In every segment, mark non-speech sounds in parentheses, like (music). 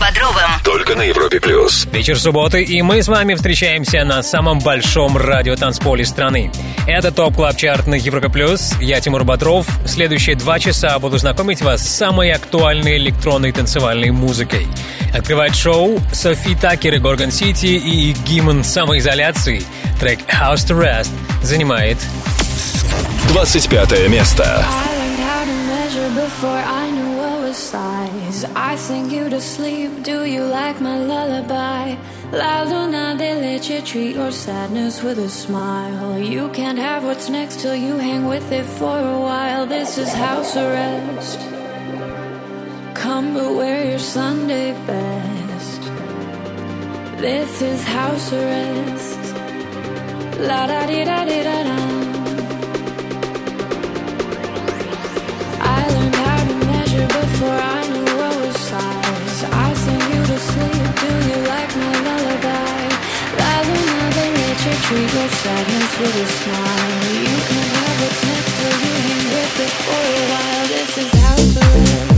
Бодровым. Только на Европе Плюс. Вечер субботы, и мы с вами встречаемся на самом большом радиотанцполе страны. Это TOP Club Chart на Европе Плюс. Я Тимур Бодров. Следующие два часа буду знакомить вас с самой актуальной электронной танцевальной музыкой. Открывает шоу Sofi Tukker и Gorgon City и гимн самоизоляции. Трек House Arrest занимает 25 место. I before I sing you to sleep. Do you like my lullaby? La luna de leche, treat your sadness with a smile. You can't have what's next till you hang with it for a while. This is house arrest. Come but wear your Sunday best. This is house arrest. La da di da di da da. Treat your sadness with a smile. You can have what's next till you hang with it for a while. This is house arrest. Come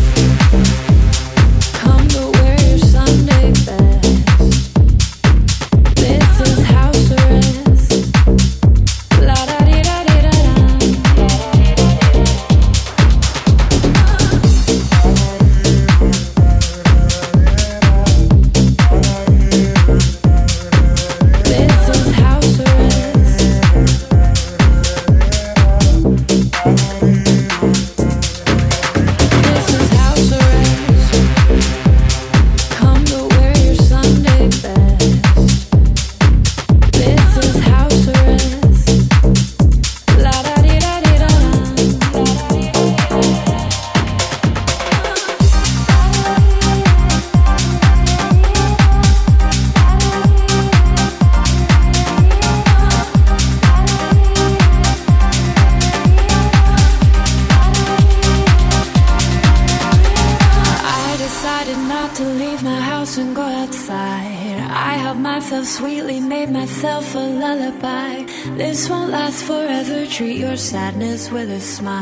with a smile.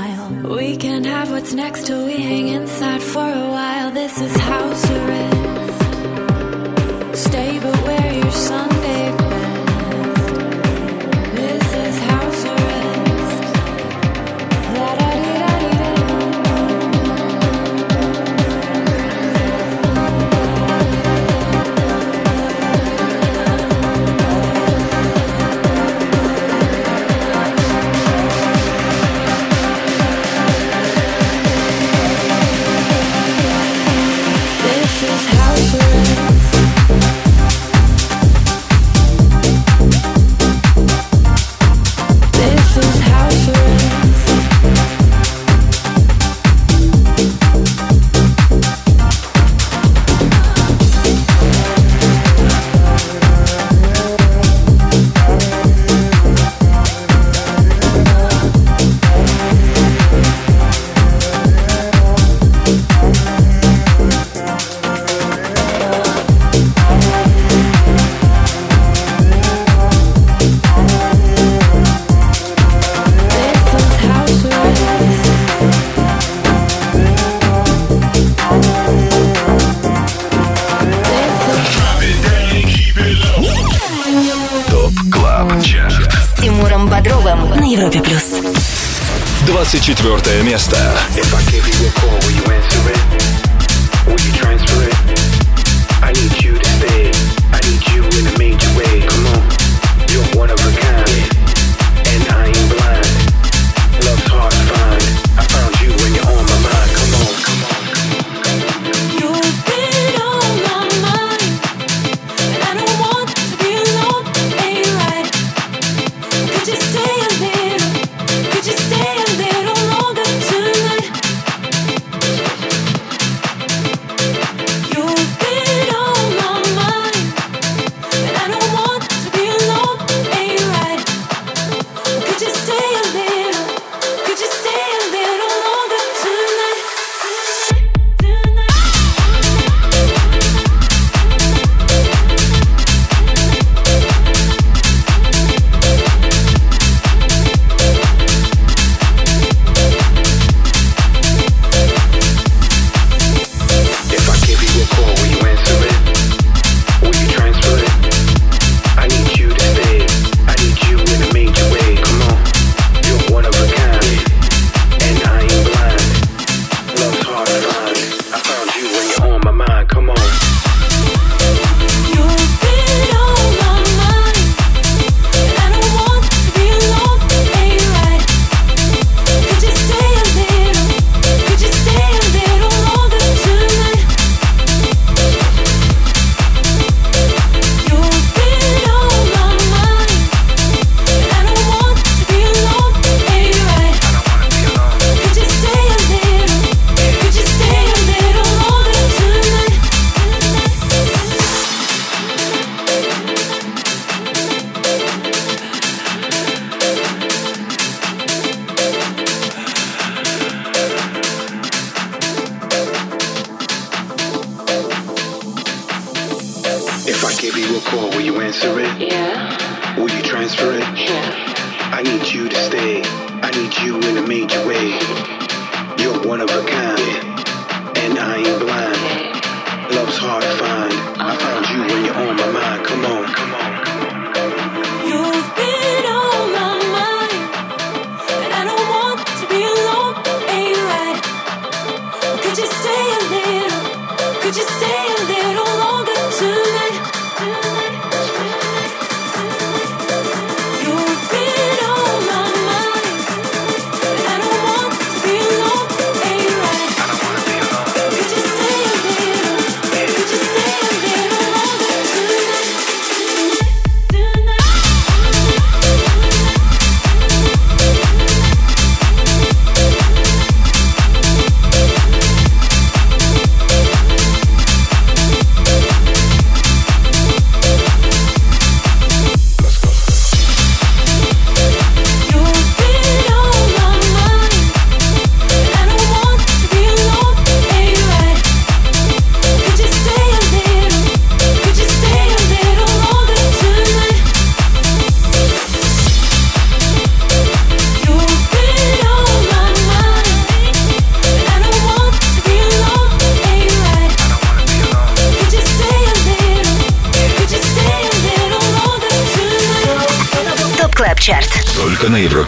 Video call, will you answer it? Yeah, Will you transfer it? yeah. I need you to stay. I need you in a major way. You're one of a kind, and I ain't blind. Love's hard to find.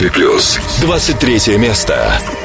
Европе плюс. 23 место.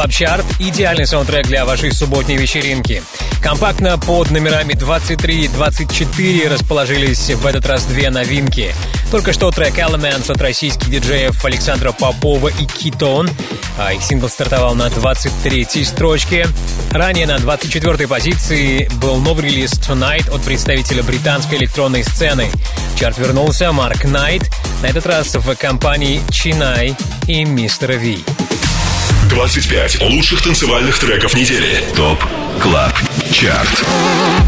Club Chart, идеальный саундтрек для вашей субботней вечеринки. Компактно под номерами 23 и 24 расположились в этот раз две новинки. Только что трек Elements от российских диджеев Александра Попова и Китон. А их сингл стартовал на 23-й строчке. Ранее на 24-й позиции был новый релиз Tonight от представителя британской электронной сцены. В чарт вернулся Mark Knight, на этот раз в компании Чинай и Мистера V. 25 лучших танцевальных треков недели. TOP Club Chart.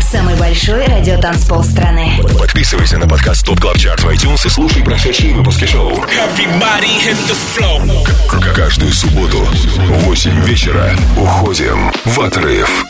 Самый большой радиотанцпол страны. Подписывайся на подкаст TOP Club Chart в iTunes и слушай прошедшие выпуски шоу. Everybody hit the floor. К- Каждую субботу в 8 вечера уходим в отрыв.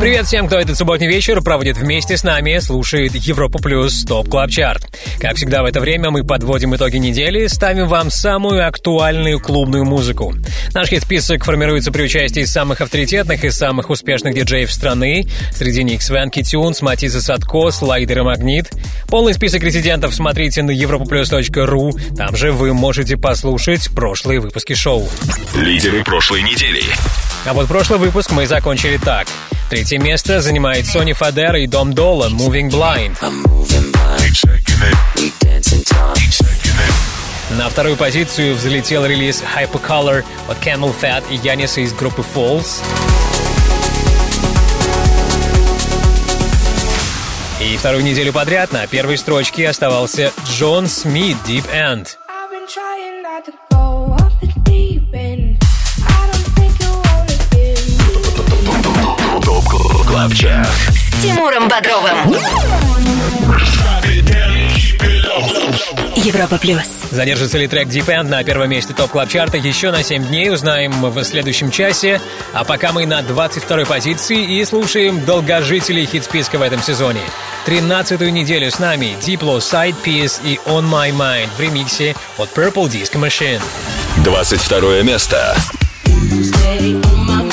Привет всем, кто этот субботний вечер проводит вместе с нами, слушает Европа Плюс TOP Club Chart. Как всегда в это время мы подводим итоги недели, ставим вам самую актуальную клубную музыку. Наш хит-список формируется при участии самых авторитетных и самых успешных диджеев страны. Среди них Свенки Тюнс, Матиза Садко, Слайдер и Магнит. Полный список резидентов смотрите на europaplus.ru. Там же вы можете послушать прошлые выпуски шоу. Лидеры прошлой недели. А вот прошлый выпуск мы закончили так. Третье место занимает Сони Фадер и Дом Дола «Moving Blind». На вторую позицию взлетел релиз Hypercolor от Camel Fat и Яниса из группы Falls. И вторую неделю подряд на первой строчке оставался Джон Смит Deep End. С Тимуром Бодровым. Европа плюс. Задержится ли трек Deep End на первом месте топ клаб чарта еще на 7 дней, узнаем в следующем часе. А пока мы на 22 позиции и слушаем долгожителей хит-списка в этом сезоне. 13-ю неделю с нами Diplo, Side Piece и On My Mind в ремиксе от Purple Disco Machine. 22 место. ТОП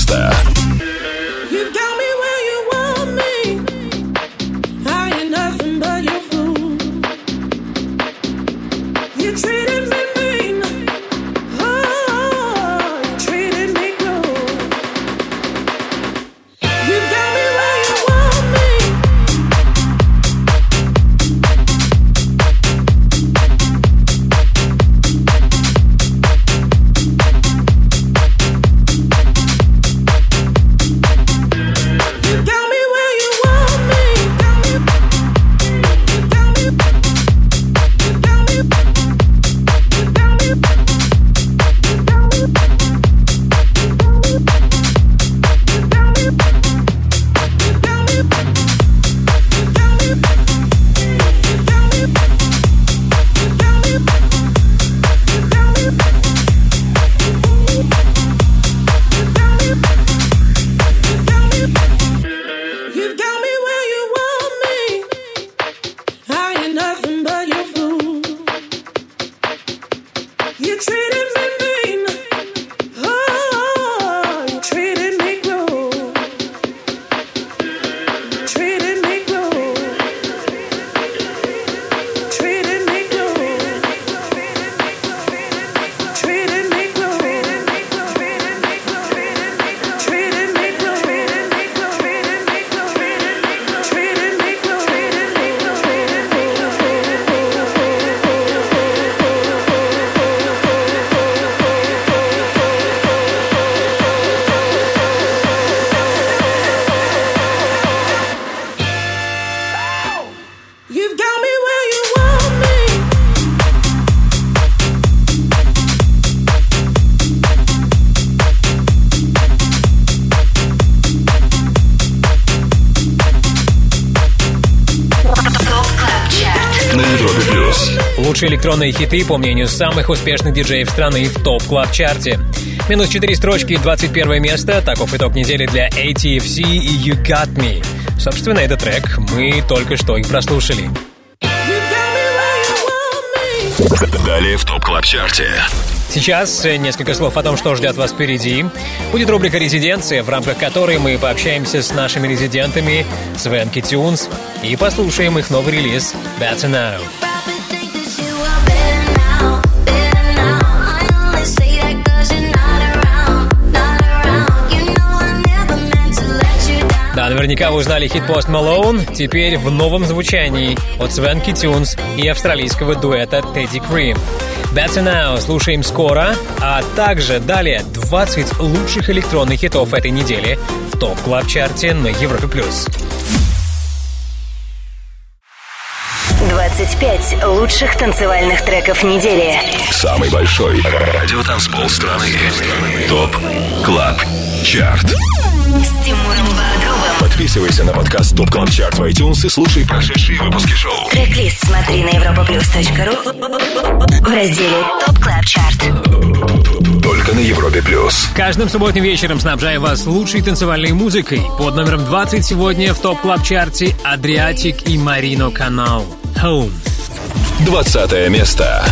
Подкаста. Электронные хиты, по мнению самых успешных диджеев страны в топ клаб чарте Минус 4 строчки, 21 место. Таков итог недели для ATFC и You Got Me. Собственно, этот трек мы только что и прослушали. Далее в топ клаб чарте Сейчас несколько слов о том, что ждет вас впереди. Будет рубрика «Резиденция», в рамках которой мы пообщаемся с нашими резидентами Свенки Тюнс и послушаем их новый релиз «Better Now». Наверняка вы узнали хит Post Malone, теперь в новом звучании от Свенки Тюнс и австралийского дуэта Тедди Крим. Better Now слушаем скоро, а также далее 20 лучших электронных хитов этой недели в топ клаб чарте на Европе+. плюс. 25 лучших танцевальных треков недели. Самый большой радиотанцпол страны. ТОП КЛАБ ЧАРТ с Тимуром. Подписывайся на подкаст Top Club Chart в iTunes и слушай прошедшие выпуски шоу. Трек-лист смотри на europaplus.ru в разделе Top Club Chart. Только на Европе Плюс. Каждым субботним вечером снабжаю вас лучшей танцевальной музыкой. Под номером 20 сегодня в топ клаб чарте Адриатик и Марино Канал. Home. 20 место.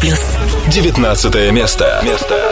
Плюс. 19 место. Место.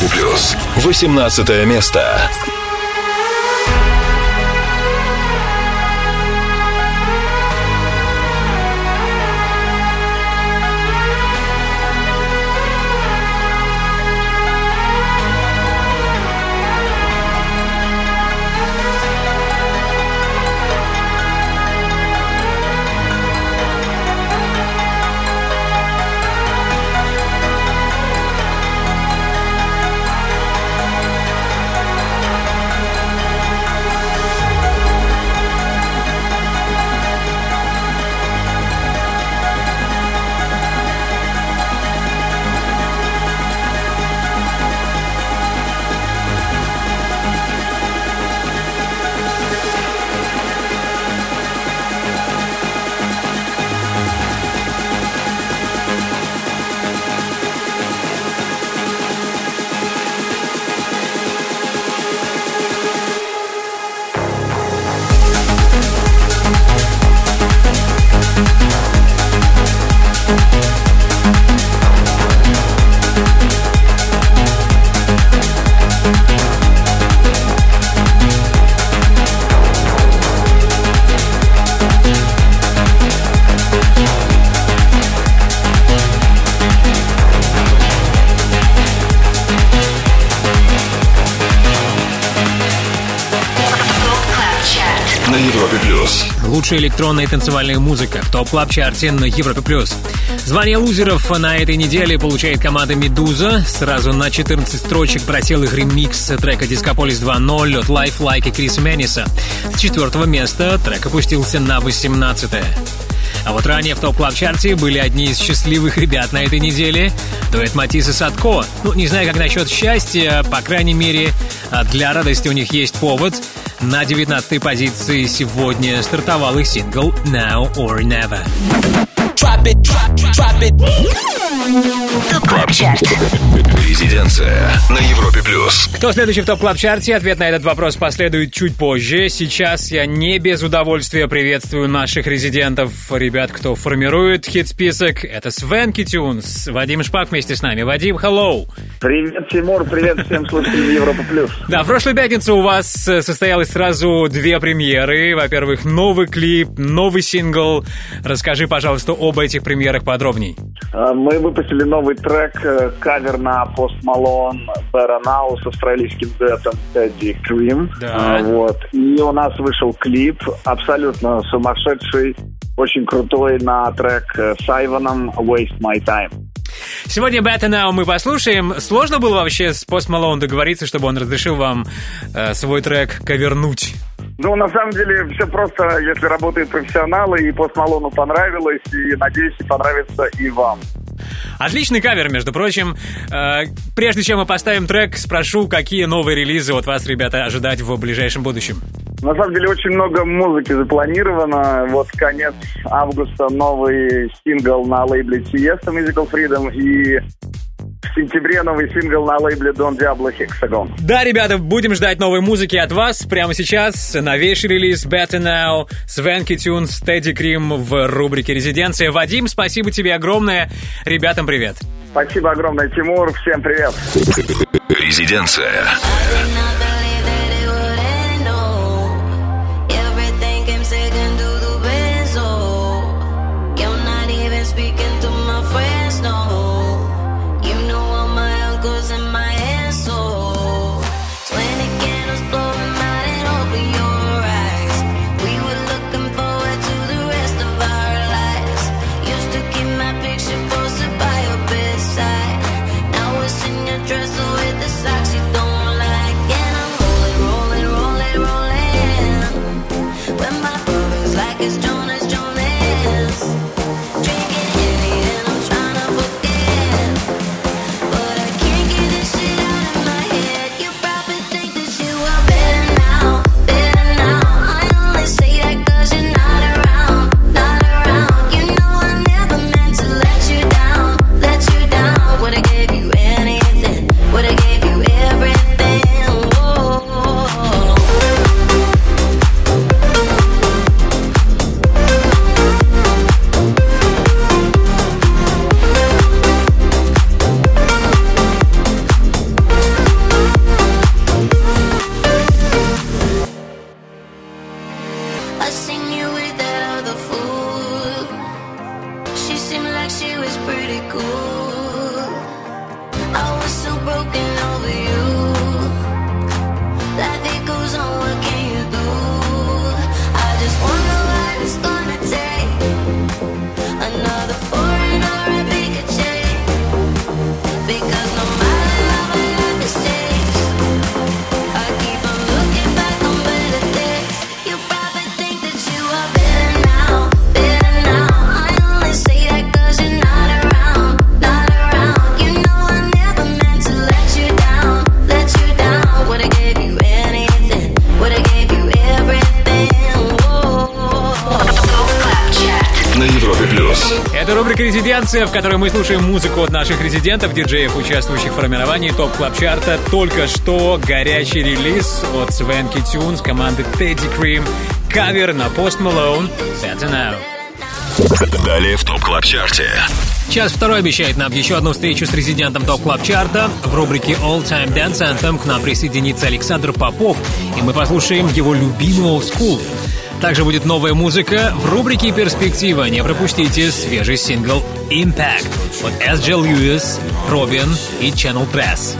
Европе плюс. 18 место. Лучшая электронная танцевальная музыка в топ клаб чарте на Европе+. плюс. Звание лузеров на этой неделе получает команда «Медуза». Сразу на 14 строчек просел их ремикс трека «Дискополис 2.0» от Life Like и Криса Мэниса. С четвертого места трек опустился на 18 А вот ранее в топ клаб чарте были одни из счастливых ребят на этой неделе. Дуэт Матис и Садко. Ну, не знаю, как насчет счастья, по крайней мере, а для радости у них есть повод. На 19 позиции сегодня стартовал их сингл «Now or Never». Drop it, drop, drop it. TOP CLUB CHART. Резиденция на Европе плюс. Кто следующий в TOP Club Chart е? Ответ на этот вопрос последует чуть позже. Сейчас я не без удовольствия приветствую наших резидентов, ребят, кто формирует хит-список. Это Swanky Tunes, Вадим Шпак вместе с нами. Вадим, hello! Привет, Тимур, привет всем слушателям Европа Плюс. Да, в прошлую пятницу у вас э, состоялось сразу две премьеры. Во-первых, новый клип, новый сингл. Расскажи, пожалуйста, об этих премьерах подробней. А, Мы выпустили новый трек, э, кавер на Post Malone Now с австралийским дуэтом Teddy Cream. Да. А, Вот. И у нас вышел клип, абсолютно сумасшедший, очень крутой на трек э, с Айваном Waste My Time. Сегодня Better Now мы послушаем. Сложно было вообще с Post Malone договориться, чтобы он разрешил вам э, свой трек ковернуть? Ну, на самом деле, все просто, если работают профессионалы, и Post Малону понравилось, и, надеюсь, и понравится и вам. Отличный кавер, между прочим. Э, прежде чем мы поставим трек, спрошу, какие новые релизы от вас, ребята, ожидать в ближайшем будущем? На самом деле очень много музыки запланировано. Вот конец августа новый сингл на лейбле Siesta Musical Freedom и в сентябре новый сингл на лейбле Don Diablo Hexagon. Да, ребята, будем ждать новой музыки от вас прямо сейчас. Новейший релиз Better Now, Свенки Тюнс, Тедди Крим в рубрике «Резиденция». Вадим, спасибо тебе огромное. Ребятам привет. Спасибо огромное, Тимур. Всем привет. Резиденция. «Резиденция», в которой мы слушаем музыку от наших резидентов, диджеев, участвующих в формировании TOP Club Chart а Только что горячий релиз от Swanky Tunes команды Teddy Cream. Кавер на Post Malone «Better Now». Далее в TOP Club Chart е. Час второй обещает нам еще одну встречу с резидентом TOP Club Chart а В рубрике All Time Dance Anthem к нам присоединится Александр Попов, и мы послушаем его любимый Old School. Также будет новая музыка в рубрике «Перспектива». Не пропустите свежий сингл «Impact» от S.J. Lewis, Робин и Channel Press.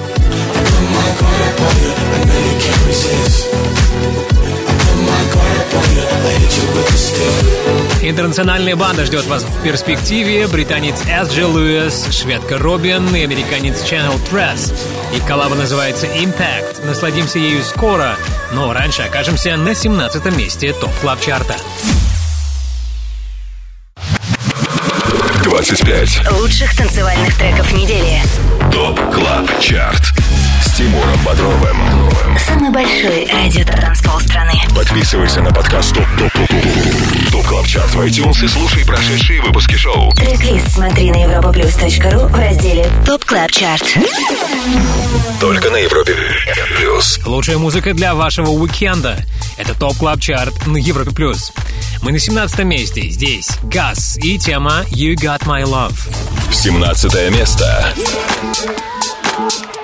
Интернациональная банда ждет вас в перспективе. Британец S.J. Lewis, шведка Робин и американец Channel Press. И коллаба называется Impact. Насладимся ею скоро, но раньше окажемся на 17 месте TOP Club Chart а 25. Лучших танцевальных треков недели. TOP Club Chart с Тимуром Бодровым. Самый большой радиотанцпол страны. Подписывайся на подкаст TOP TOP TOP TOP TOP CLUB CHART в iTunes и слушай прошедшие выпуски шоу. трек смотри на europaplus.ru в разделе TOP CLUB CHART. Только на Европе Плюс. Лучшая музыка для вашего уикенда. Это ТОП КЛАП ЧАРТ на Европе Плюс. Мы на 17 месте. Здесь Газ и тема You Got My Love. 17 место. Thank you.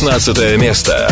16 место.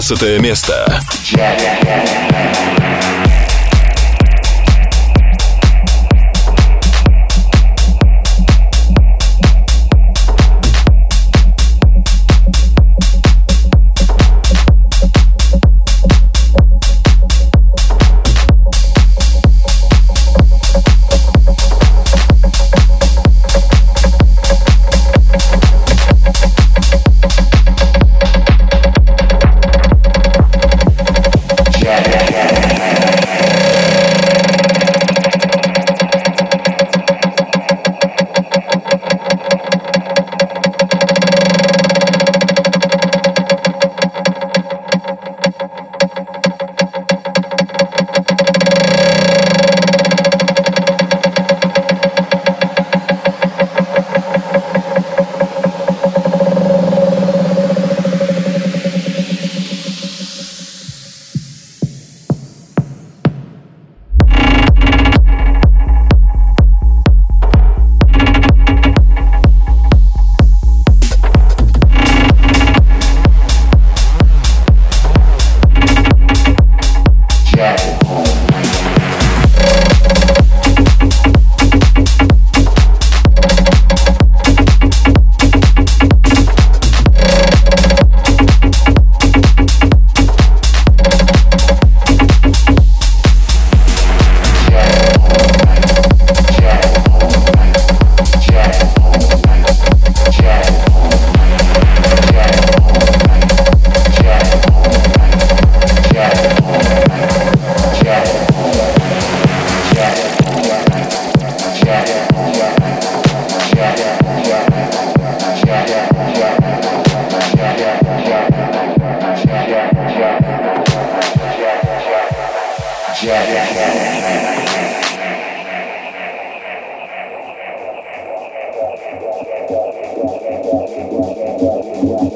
15 место.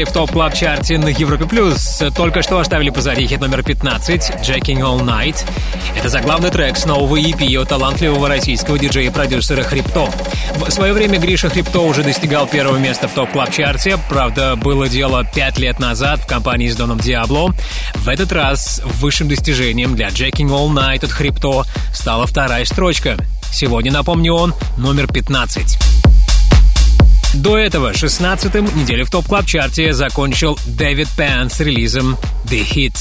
недели в топ клаб чарте на Европе плюс. Только что оставили позади хит номер 15 «Jacking All Night». Это заглавный трек с нового EP от талантливого российского диджея и продюсера Хрипто. В свое время Гриша Хрипто уже достигал первого места в топ клаб чарте Правда, было дело пять лет назад в компании с Доном Диабло. В этот раз высшим достижением для «Jacking All Night» от Хрипто стала вторая строчка. Сегодня, напомню, он номер 15. До этого 16-м неделю в TOP Club Chart е закончил David Penn с релизом The Hit.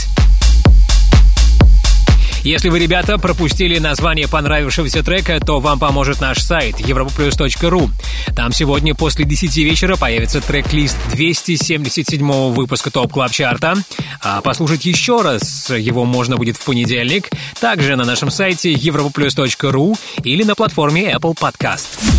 Если вы, ребята, пропустили название понравившегося трека, то вам поможет наш сайт europaplus.ru. Там сегодня после 10 вечера появится трек-лист 277 выпуска TOP Club Chart а. А послушать еще раз его можно будет в понедельник, также на нашем сайте europaplus.ru или на платформе Apple Podcast.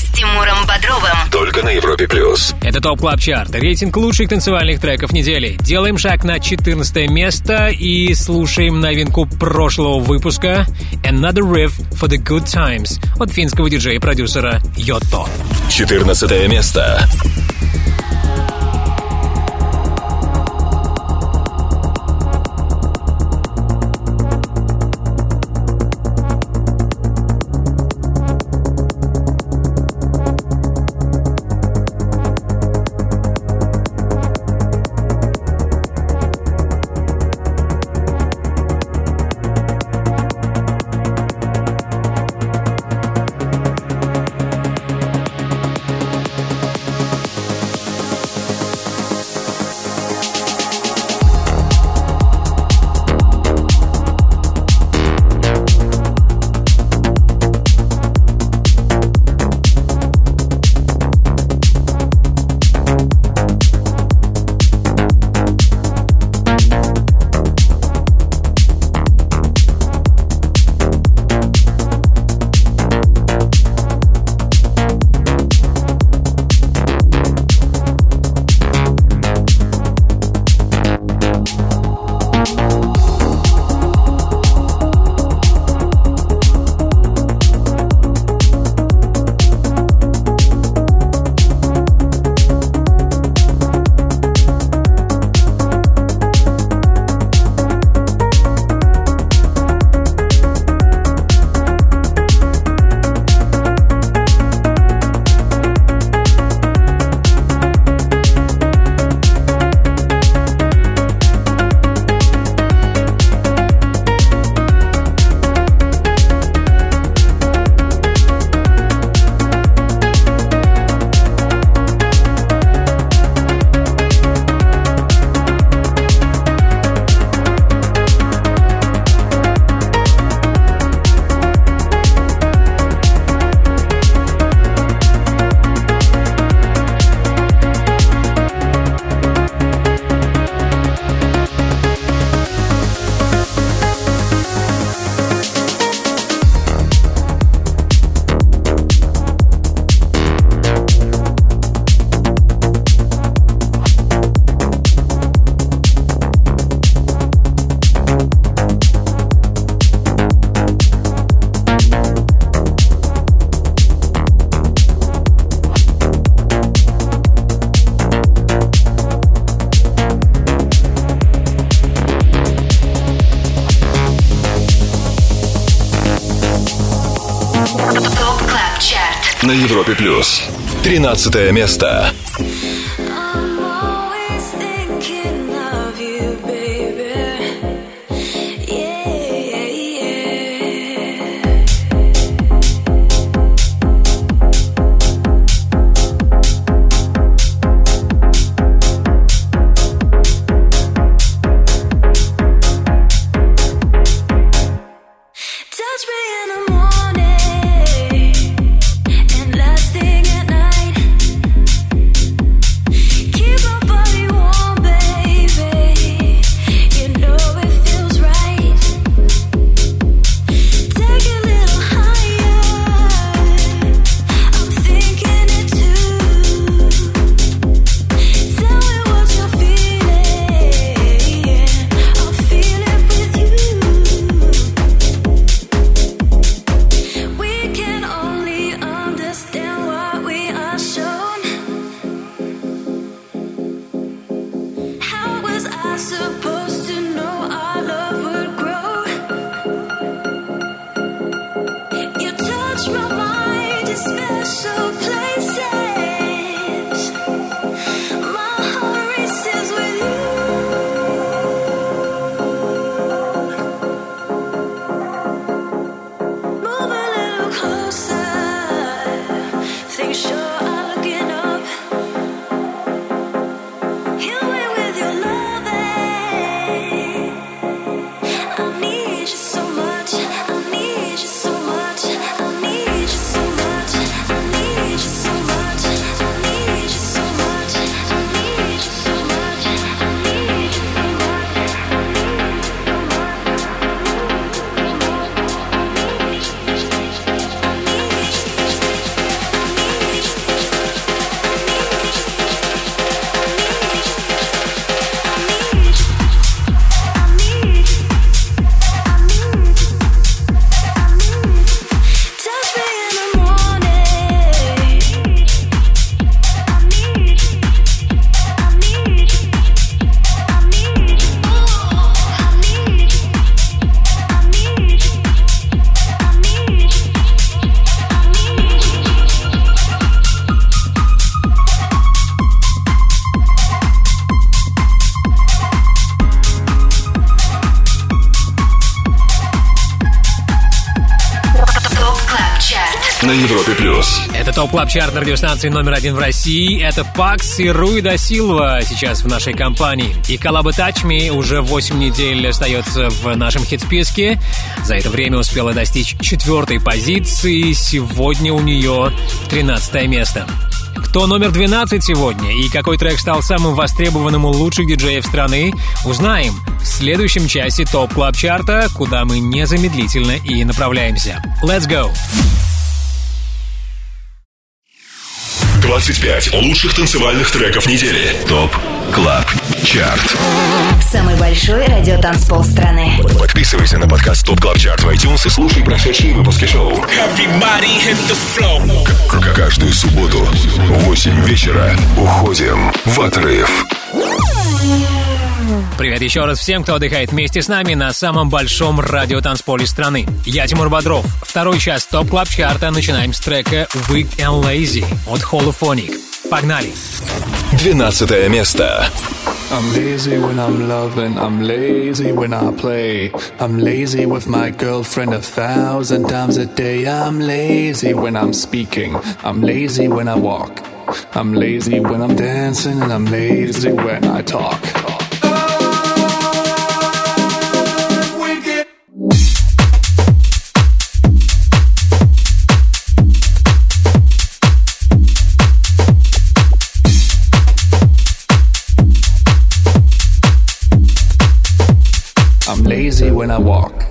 Тимуром Бодровым. Только на Европе Плюс. Это TOP Club Chart, рейтинг лучших танцевальных треков недели. Делаем шаг на 14 место и слушаем новинку прошлого выпуска Another Riff for the Good Times от финского диджея и продюсера Йотто. 14 место. Европе Плюс. 13 место. Top Club Chart на радиостанции номер один в России. Это Пакс и Руи да Силва сейчас в нашей компании. И коллаба Touch Me уже 8 недель остается в нашем хит-списке. За это время успела достичь четвертой позиции. Сегодня у нее 13 место. Кто номер 12 сегодня и какой трек стал самым востребованным у лучших диджеев страны, узнаем в следующем часе Top Club Chart а, куда мы незамедлительно и направляемся. Let's go! 25 лучших танцевальных треков недели. Top Club Chart. Самый большой радиотанцпол страны. Подписывайся на подкаст Top Club Chart в iTunes и слушай прошедшие выпуски шоу. Каждую субботу в 8 вечера уходим в отрыв. Привет еще раз всем, кто отдыхает вместе с нами на самом большом радиотанцполе страны. Я Тимур Бодров. Второй час Top Club Chart а начинаем с трека Weak and Lazy от Holophonic. Погнали! 12 место. I'm lazy when I'm loving, I'm lazy when I play. I'm lazy with my girlfriend a thousand times a day. I'm lazy when I'm speaking, I'm lazy when I walk. I'm lazy when I'm dancing, and I'm lazy when I talk. When I walk.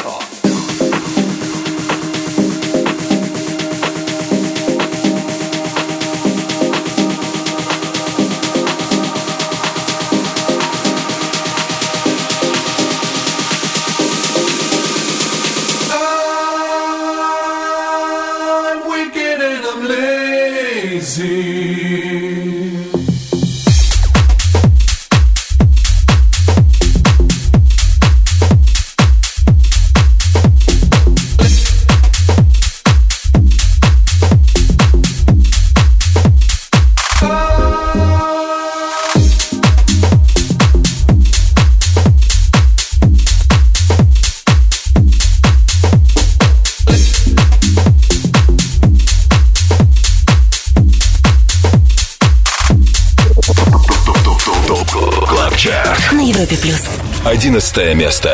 Место.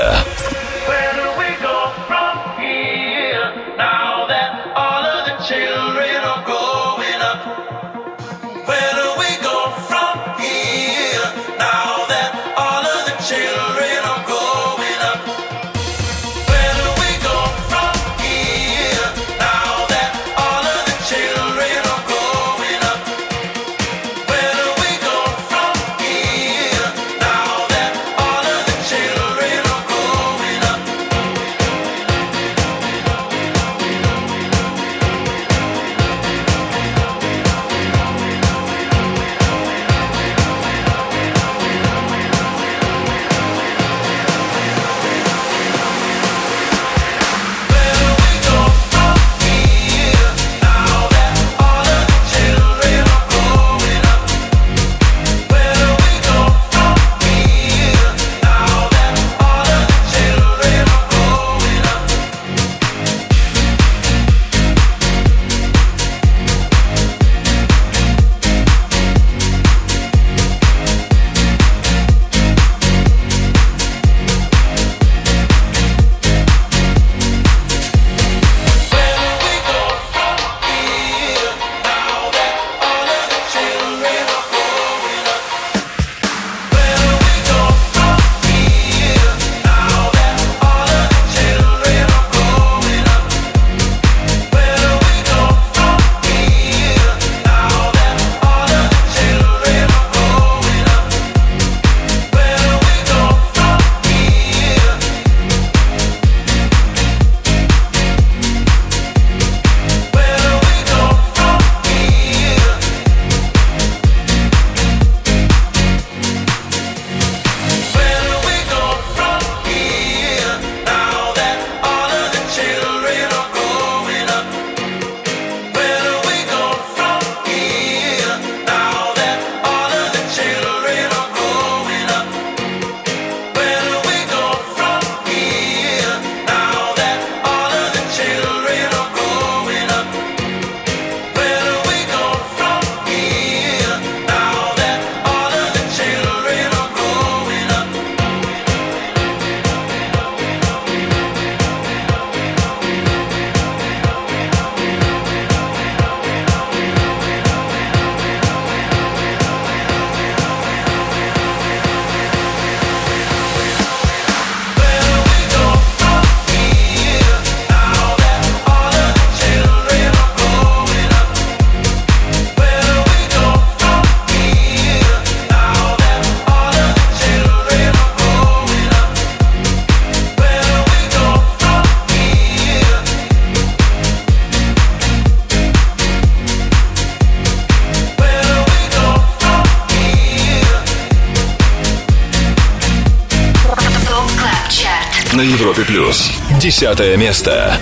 Десятое место.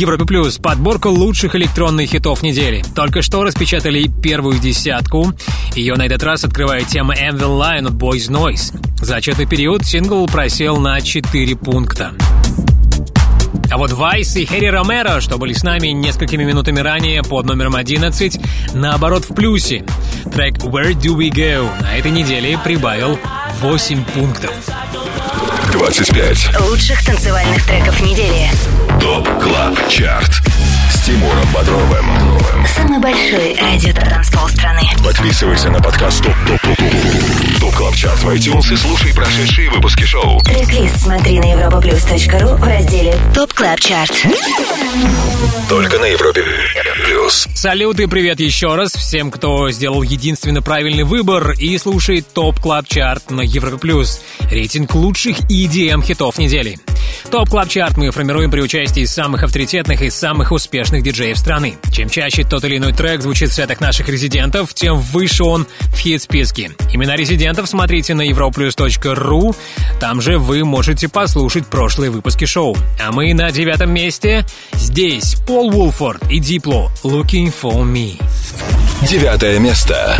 Европе Плюс подборка лучших электронных хитов недели. Только что распечатали первую десятку. Ее на этот раз открывает тема Anvil Line от Boys Noise. За отчетный период сингл просел на 4 пункта. А вот Вайс и Хэри Ромеро, что были с нами несколькими минутами ранее под номером 11, наоборот в плюсе. Трек Where Do We Go на этой неделе прибавил 8 пунктов. 25. Лучших танцевальных треков недели. Top Club Chart. С Тимуром Бодровым. Самый большой радиотанцпол страны. Подписывайся на подкаст Top Top Top Top Top Club Chart в iTunes и слушай прошедшие выпуски шоу. Трек-лист смотри на europaplus.ru в разделе Top Club Chart. Только на Европе плюс. Салют и привет еще раз всем, кто сделал единственно правильный выбор и слушает Top Club Chart на Европе Плюс. Рейтинг лучших EDM хитов недели. Top Club Chart мы формируем при участии самых авторитетных и самых успешных диджеев страны. Чем чаще тот или иной трек звучит в сетах наших резидентов, тем выше он в хит-списке. Имена резидентов смотрите на europlus.ru. Там же вы можете послушать прошлые выпуски шоу. А мы на девятом месте. Здесь Пол Вулфорд и Дипло «Looking for Me». Девятое место.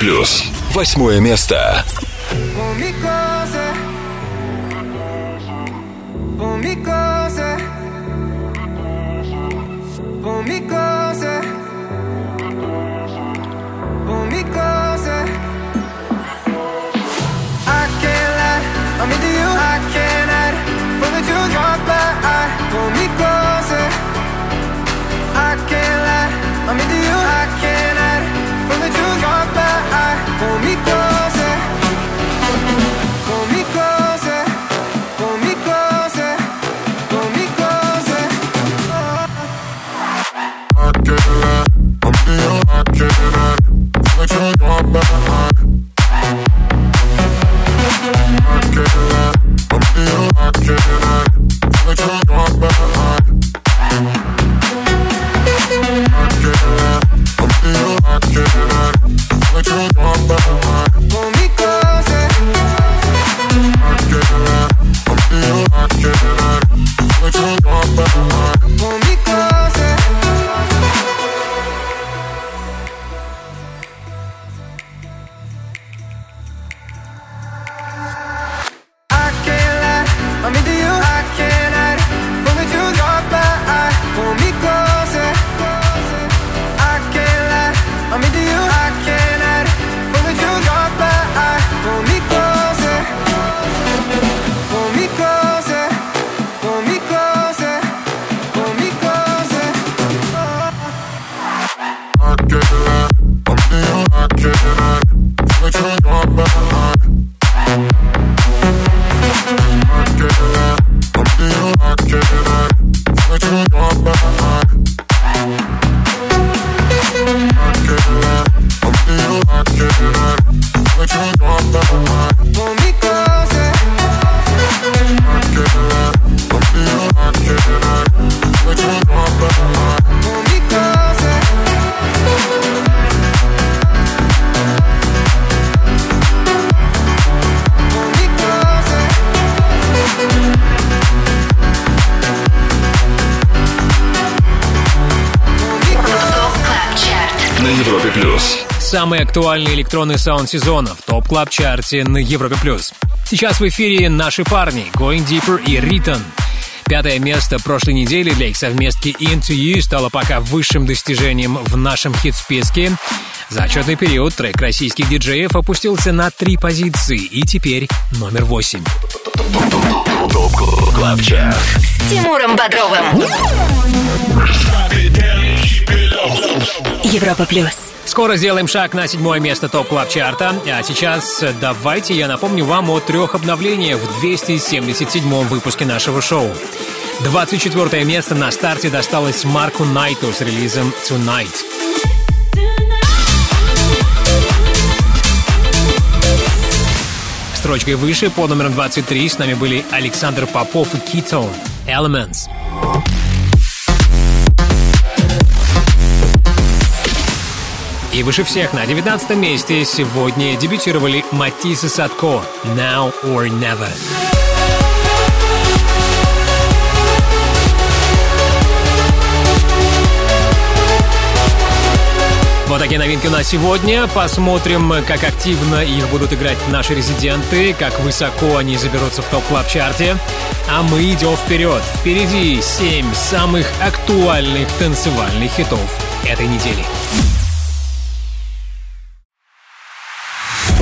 Плюс. Восьмое место. Bye. Самый актуальный электронный саунд сезона в топ клаб чарте на Европе плюс. Сейчас в эфире наши парни Going Deeper и Ритон. Пятое место прошлой недели для их совместки Into You стало пока высшим достижением в нашем хит-списке. За отчетный период трек российских диджеев опустился на три позиции и теперь номер восемь. С Тимуром Бодровым. Европа плюс. Скоро сделаем шаг на седьмое место топ клаб чарта А сейчас давайте я напомню вам о трех обновлениях в 277-м выпуске нашего шоу. 24 место на старте досталось Марку Найту с релизом Tonight. Строчкой выше, по номером 23, с нами были Александр Попов и Keystone Elements. И выше всех на 19 месте сегодня дебютировали Матисс и Садко «Now or Never». Вот такие новинки у нас сегодня. Посмотрим, как активно их будут играть наши резиденты, как высоко они заберутся в Top Club Chart е. А мы идем вперед. Впереди 7 самых актуальных танцевальных хитов этой недели.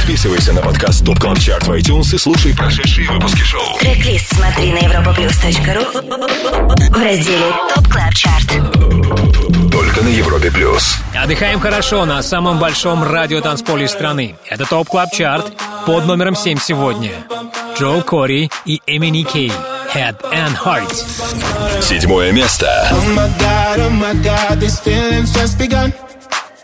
Подписывайся на подкаст Top Club Chart в iTunes и слушай прошедшие выпуски шоу. Трек-лист смотри на europaplus.ru в разделе Top Club Chart. Только на Европе плюс. Отдыхаем хорошо на самом большом радиотанцполе страны. Это ТОП Клаб Чарт под номером 7 сегодня. Джоэл Кори и Эмини Кей. Head and Heart. Седьмое место. Oh my god, oh my god, these feelings just begun.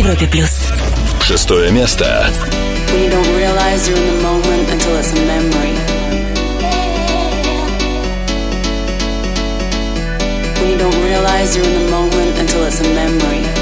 Европе плюс. Шестое место. When you don't realize you're in the moment until it's a memory. When you don't realize you're in the moment until it's a memory.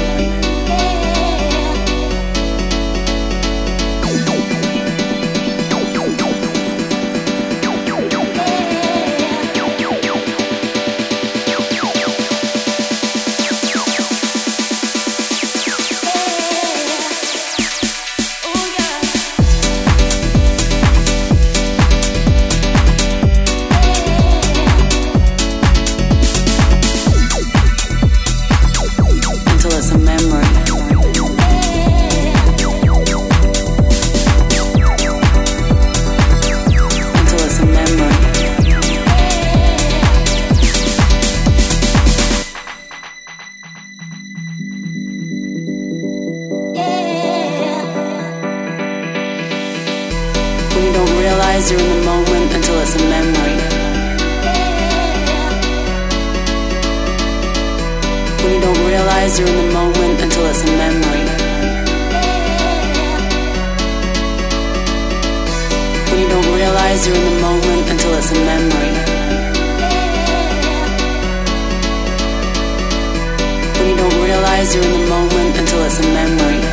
Don't you're in the moment until it's a memory.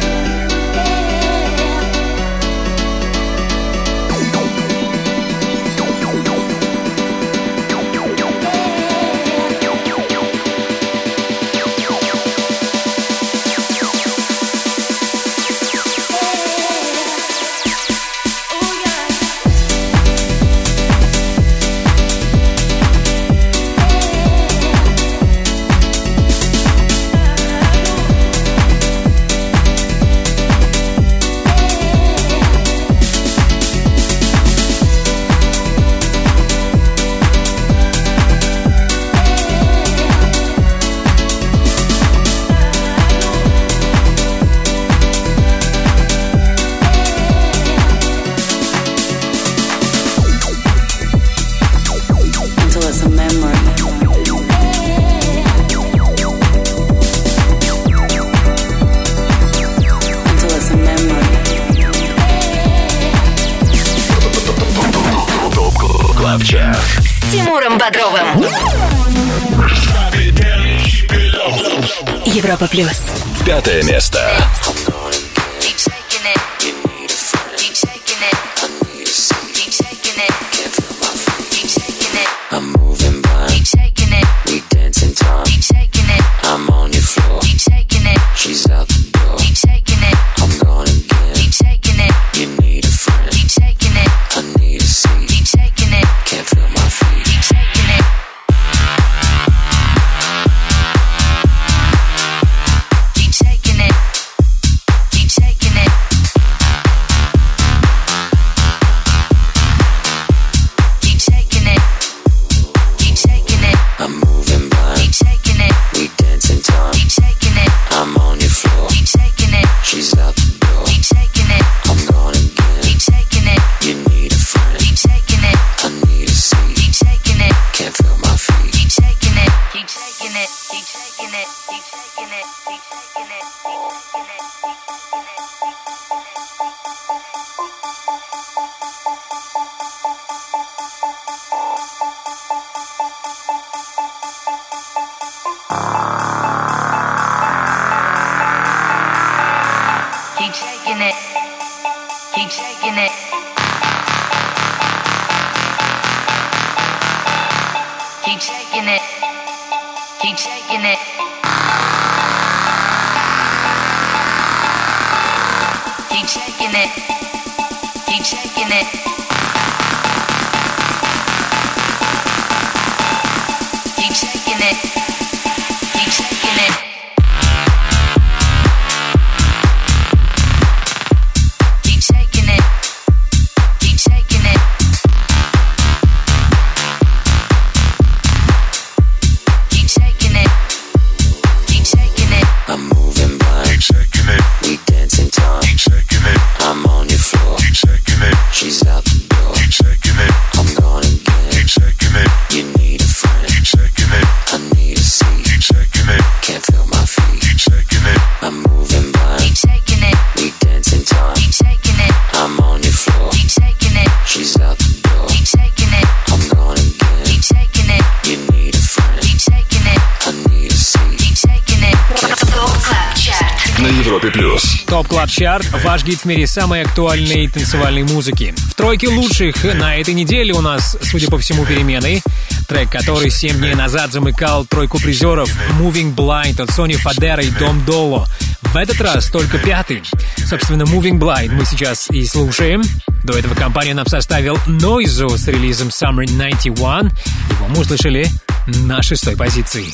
Чарт – ваш гид в мире самой актуальной танцевальной музыки. В тройке лучших на этой неделе у нас, судя по всему, перемены. Трек, который 7 дней назад замыкал тройку призеров «Moving Blind» от Сони Фадера и Дом Доло. В этот раз только пятый. Собственно, «Moving Blind» мы сейчас и слушаем. До этого компания нам составил Noizo с релизом Summer 91. Его мы услышали на шестой позиции.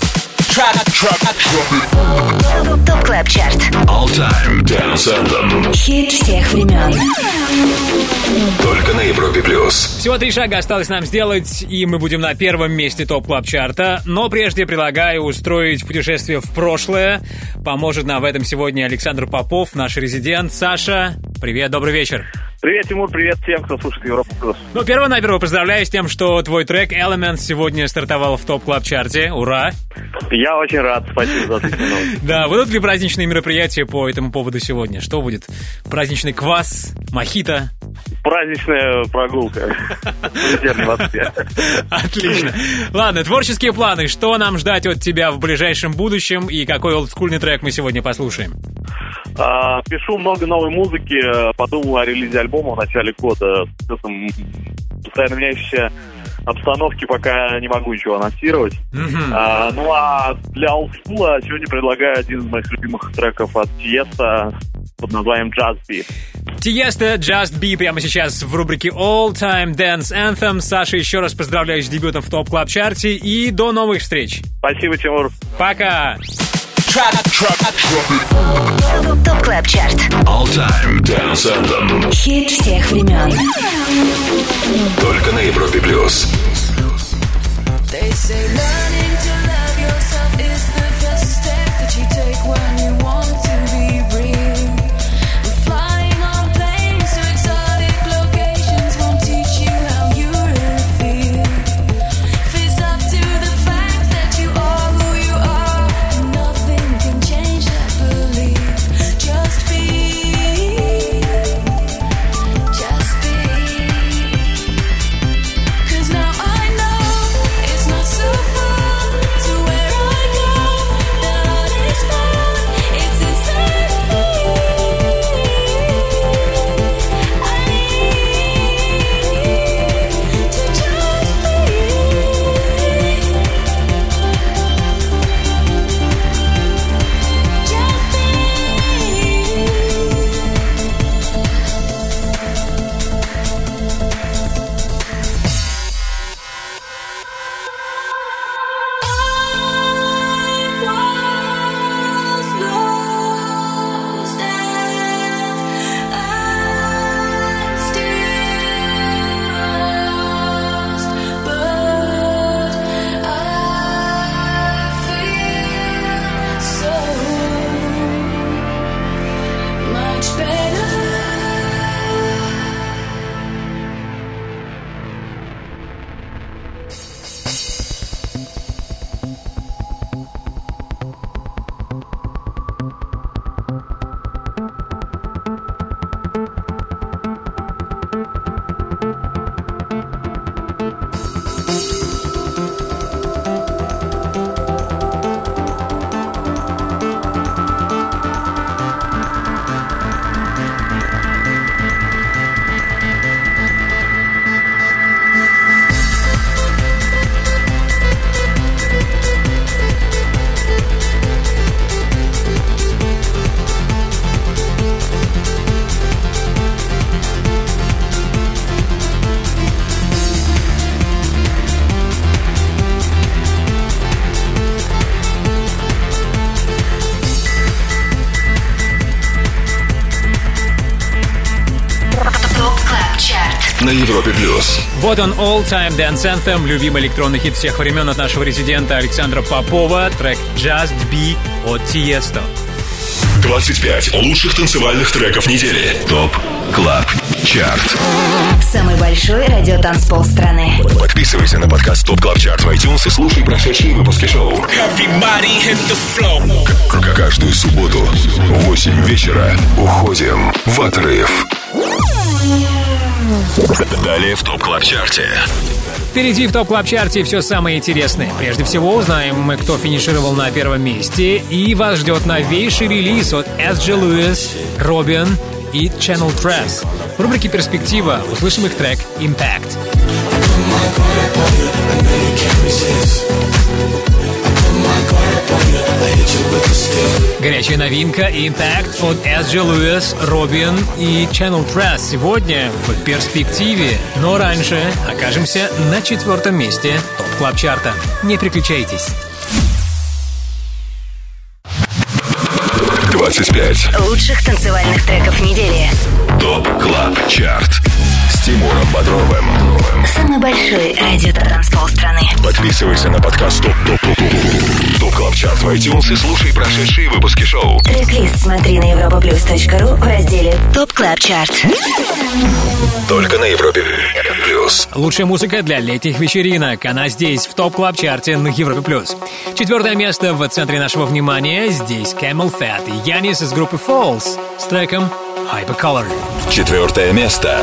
Top Club Chart. All Time Dance Anthem. Хит всех времен. Только на Европе плюс. Всего три шага осталось нам сделать, и мы будем на первом месте Top Club Chart а. Но прежде предлагаю устроить путешествие в прошлое. Поможет нам в этом сегодня Александр Попов, наш резидент. Саша, привет, добрый вечер. Привет, Тимур, привет всем, кто слушает Европу Плюс. Ну, перво-наперво поздравляю с тем, что твой трек Elements сегодня стартовал в Top Club Chart е Ура! Я очень рад, спасибо за. (laughs) Да, будут ли праздничные мероприятия по этому поводу сегодня? Что будет? Праздничный квас, мохито? Праздничная прогулка. (laughs) Отлично. Ладно, творческие планы. Что нам ждать от тебя в ближайшем будущем и какой олдскульный трек мы сегодня послушаем? А, Пишу много новой музыки, подумал о релизе альбома в начале года. Постоянно меняющейся обстановки пока не могу ничего анонсировать. А, ну а для олдскула сегодня предлагаю один из моих любимых треков от Тиеста под названием Just Be. Тиеста Just Be прямо сейчас в рубрике All Time Dance Anthem. Саша, еще раз поздравляю с дебютом в Top Club Chart е и до новых встреч. Спасибо, Тимур. Пока. Top Club Chart. All Time Dance Anthem. Хит всех времен. Только на Европе плюс. They say learning to love yourself is the first step that you take when you Вот он All Time Dance Anthem, любимый электронный хит всех времен от нашего резидента Александра Попова, трек Just Be от Tiesto. 25 лучших танцевальных треков недели. ТОП КЛАБ ЧАРТ. Самый большой радиотанцпол страны. Подписывайся на подкаст ТОП КЛАБ ЧАРТ в iTunes и слушай прошедшие выпуски шоу. Everybody hit the floor. К- Каждую субботу в 8 вечера уходим в отрыв. Далее в ТОП КЛАБ ЧАРТе. Впереди в топ клаб чарте все самое интересное. Прежде всего узнаем, мы, кто финишировал на первом месте. И вас ждет новейший релиз от SG Lewis, Робин и Channel Tress. В рубрике «Перспектива» услышим их трек «Impact». Горячая новинка Impact от SG Lewis, Робин и Channel Tress сегодня в перспективе. Но раньше окажемся на четвертом месте Top Club Chart а Не переключайтесь. 25 Лучших танцевальных треков недели. Top Club Chart с Тимуром Бодровым. Самый большой радиотанцпол страны. Подписывайся на подкаст Top Top Top Top Club Chart в iTunes и слушай прошедшие выпуски шоу. Трек-лист смотри на europaplus.ru в разделе Top Club Chart. Только на Европе плюс. Лучшая музыка для летних вечеринок. Она здесь, в топ клаб чарте на Европе+. плюс. Четвертое место в центре нашего внимания. Здесь Camel Fat и Янис из группы Falls с треком Hypercolor. Четвертое место.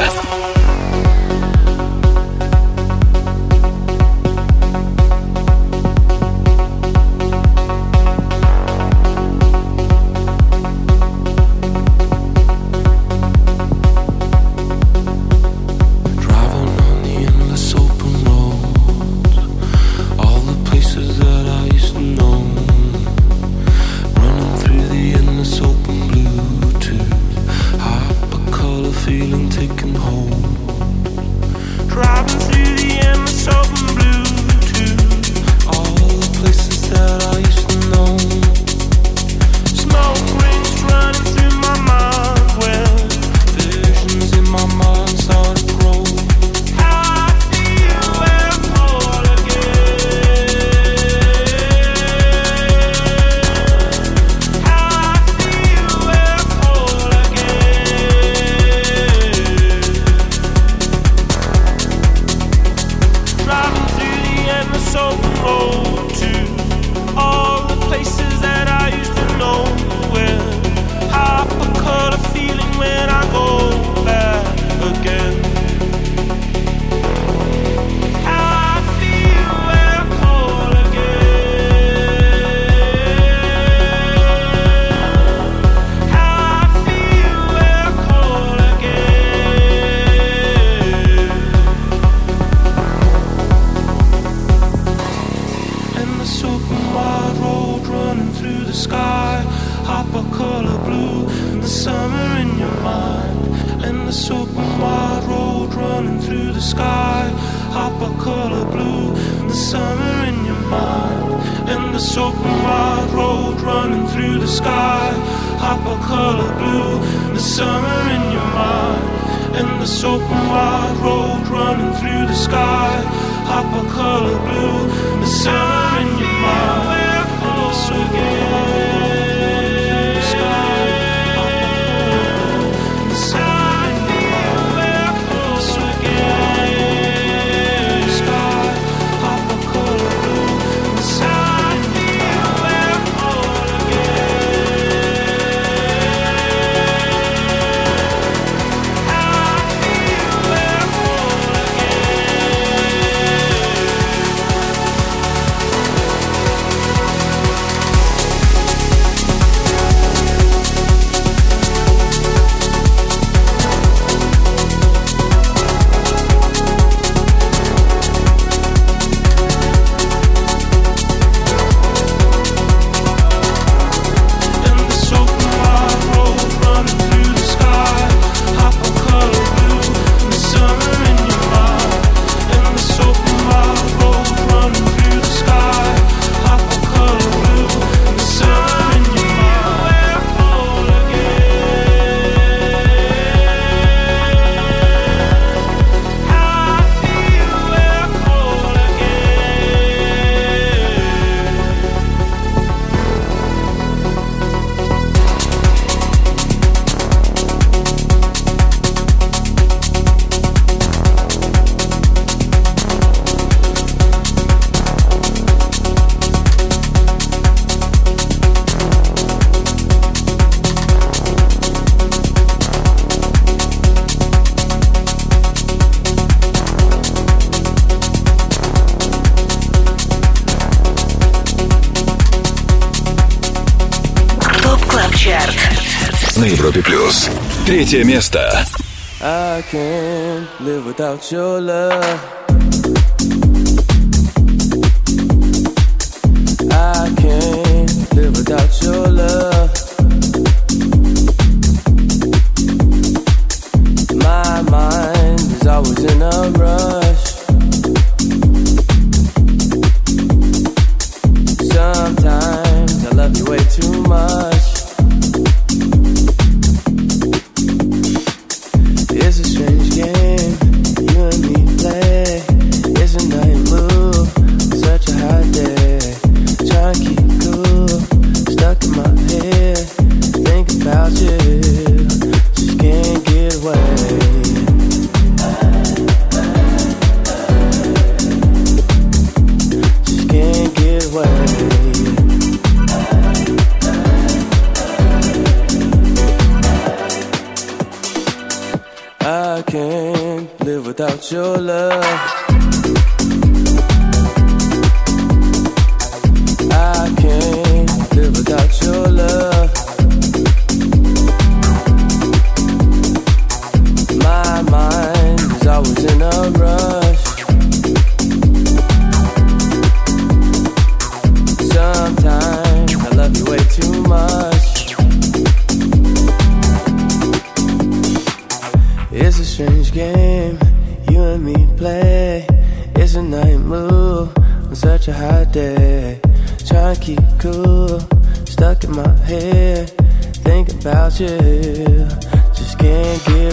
Третье место. I can't live without your love.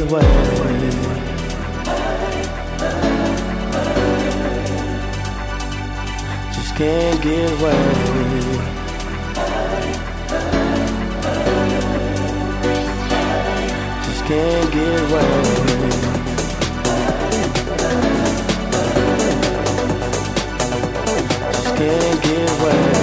away. Just can't get away. Just can't get away. can't get away.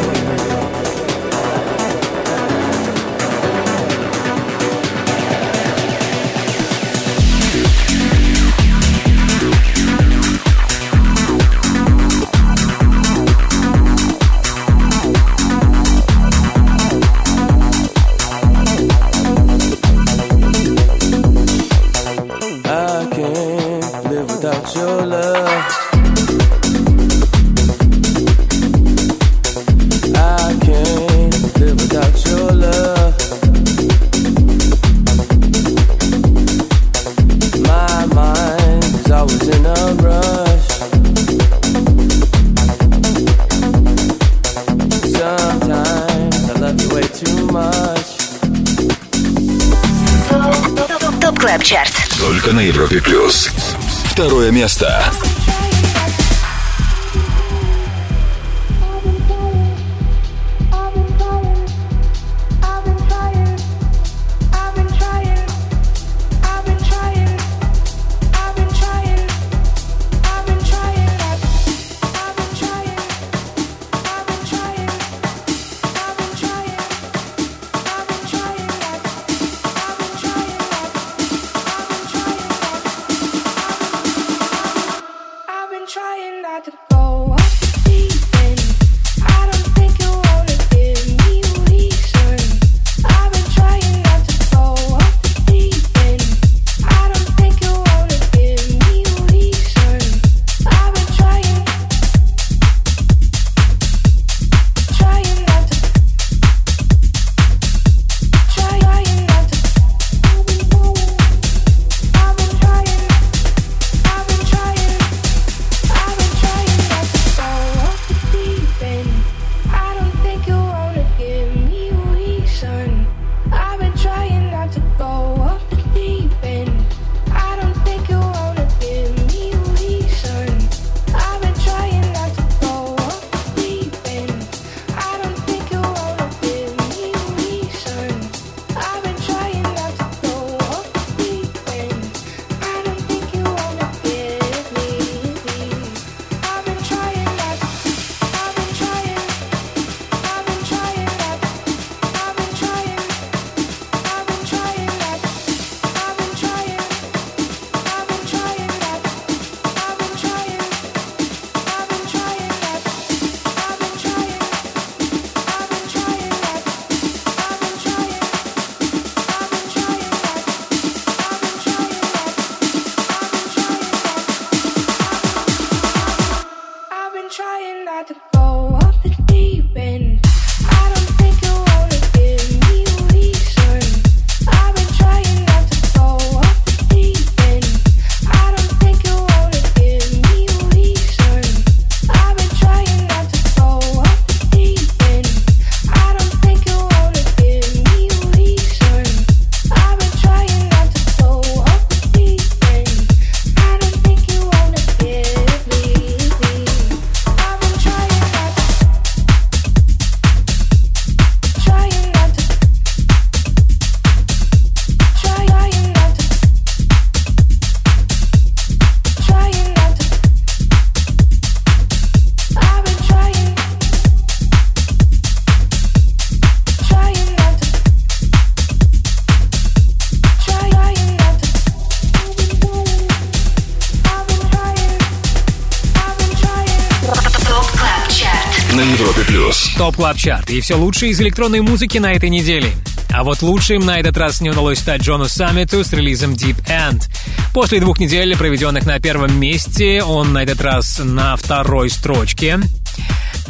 Top Club Chart и все лучшее из электронной музыки на этой неделе. А вот лучшим на этот раз не удалось стать Джону Саммиту с релизом Deep End. После двух недель, проведенных на первом месте, он на этот раз на второй строчке.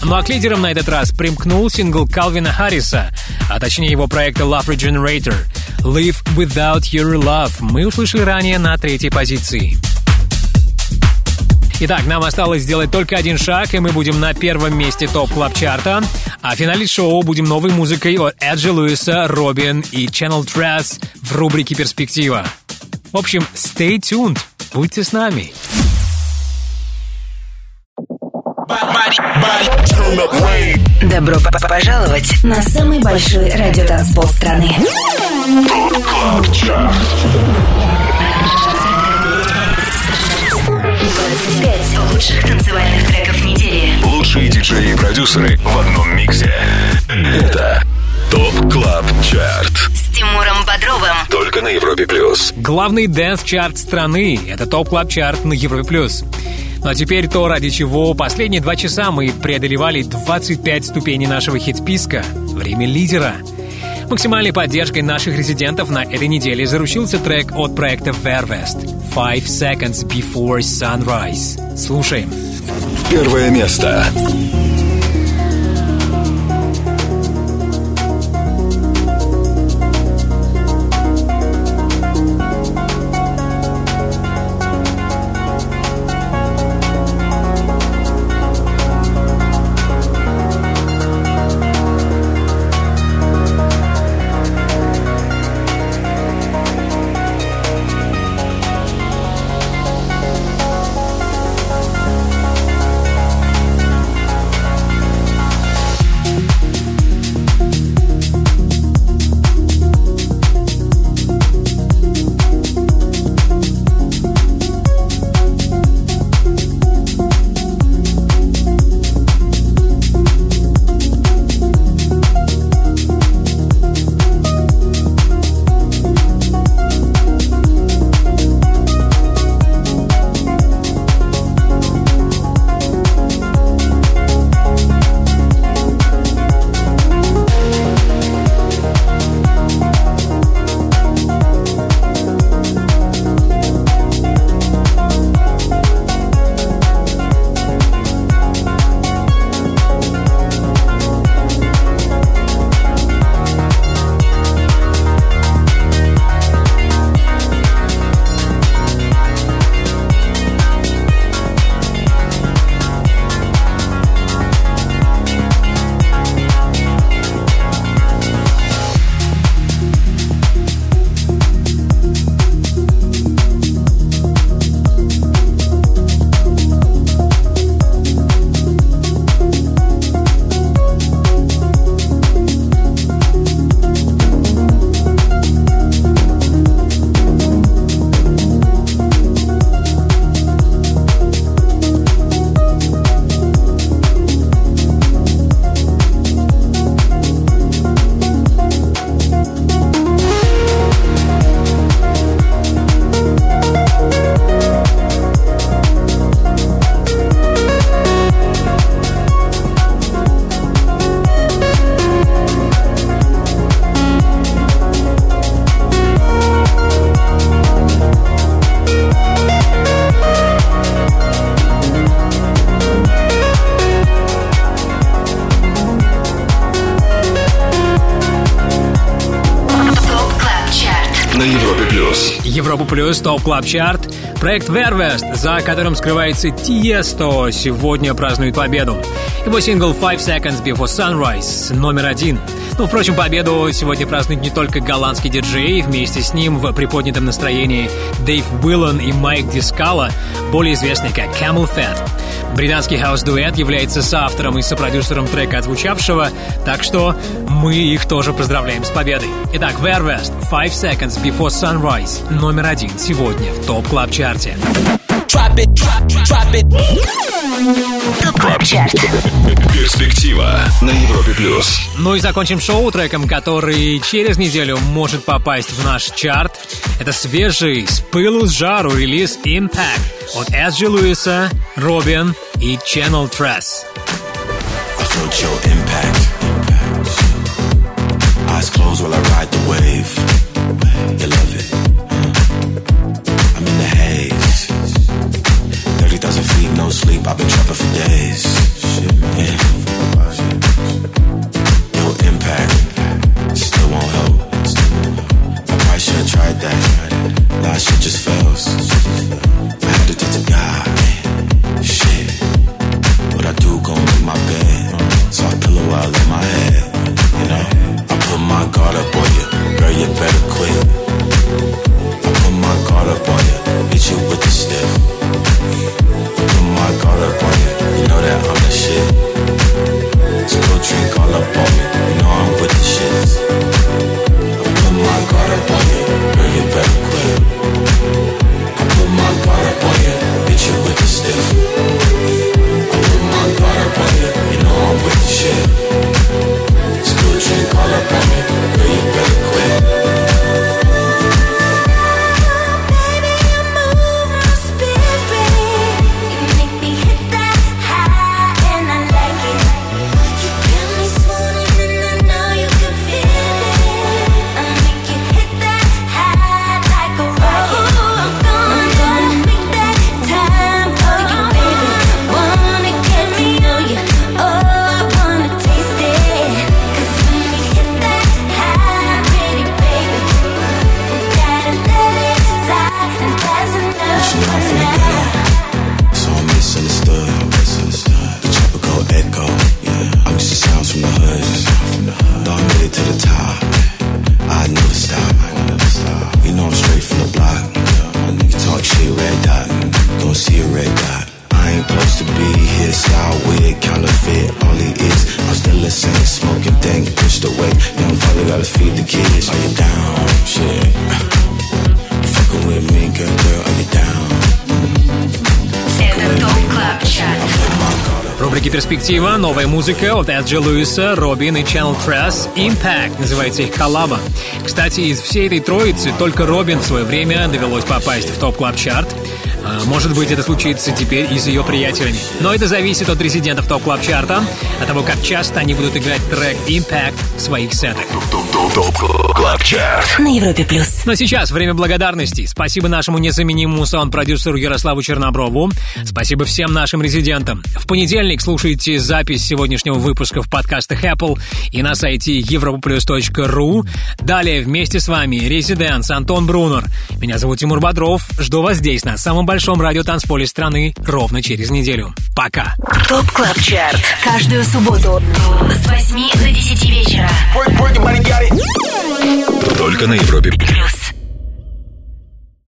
Ну а к лидерам на этот раз примкнул сингл Калвина Харриса, а точнее его проекта Love Regenerator «Live Without Your Love» мы услышали ранее на третьей позиции. Итак, нам осталось сделать только один шаг, и мы будем на первом месте топ клаб чарта А финалить шоу будем новой музыкой от Эджи Луиса, Робин и Channel Tress в рубрике «Перспектива». В общем, stay tuned, будьте с нами. Добро пожаловать на самый большой радиотанцпол страны. 25 лучших танцевальных треков недели. Лучшие диджеи и продюсеры в одном миксе. Это Top Club Chart. С Тимуром Бодровым. Только на Европе плюс. Главный дэнс-чарт страны — это Top Club Chart на Европе+. плюс. Ну а теперь то, ради чего последние два часа мы преодолевали 25 ступеней нашего хит-списка. Время лидера. Максимальной поддержкой наших резидентов на этой неделе заручился трек от проекта Vervest «Five Seconds Before Sunrise». Слушаем. Первое место. Плюс Top Club Chart. Проект VER:WEST, за которым скрывается Тиесто, сегодня празднует победу. Его сингл Five Seconds Before Sunrise номер один. Ну, впрочем, победу сегодня празднуют не только голландский диджей, вместе с ним в приподнятом настроении Дэйв Уиллан и Майк Дискала, более известный как CamelPhat. Британский хаус-дуэт является соавтором и сопродюсером трека отзвучавшего, так что мы их тоже поздравляем с победой. Итак, Vervest, Five Seconds Before Sunrise, номер один сегодня в Top Club Чарте. Перспектива на Европе Плюс. Ну и закончим шоу треком, который через неделю может попасть в наш чарт. Это свежий, с пылу с жару релиз Impact от SG Льюиса, Robyn и Channel Tres. Новая музыка от SG Льюиса, Робин и Channel Tress Impact, называется их коллаба. Кстати, из всей этой троицы только Робин в свое время довелось попасть в топ клаб чарт А, Может быть, это случится теперь и с ее приятелями. Но это зависит от резидентов топ клаб чарта от того, как часто они будут играть трек Impact в своих сетах. КЛАБ ЧАРТ. На Европе Плюс. Но сейчас время благодарности. Спасибо нашему незаменимому саунд-продюсеру Ярославу Черноброву. Спасибо всем нашим резидентам. В понедельник слушайте запись сегодняшнего выпуска в подкастах Apple и на сайте europaplus.ru. Далее вместе с вами Residance Антон Брунер. Меня зовут Тимур Бодров. Жду вас здесь, на самом большом радиотанцполе страны, ровно через неделю. Пока. Top Club Chart. Каждую субботу с 8 до 10 вечера. Только на Европе Плюс.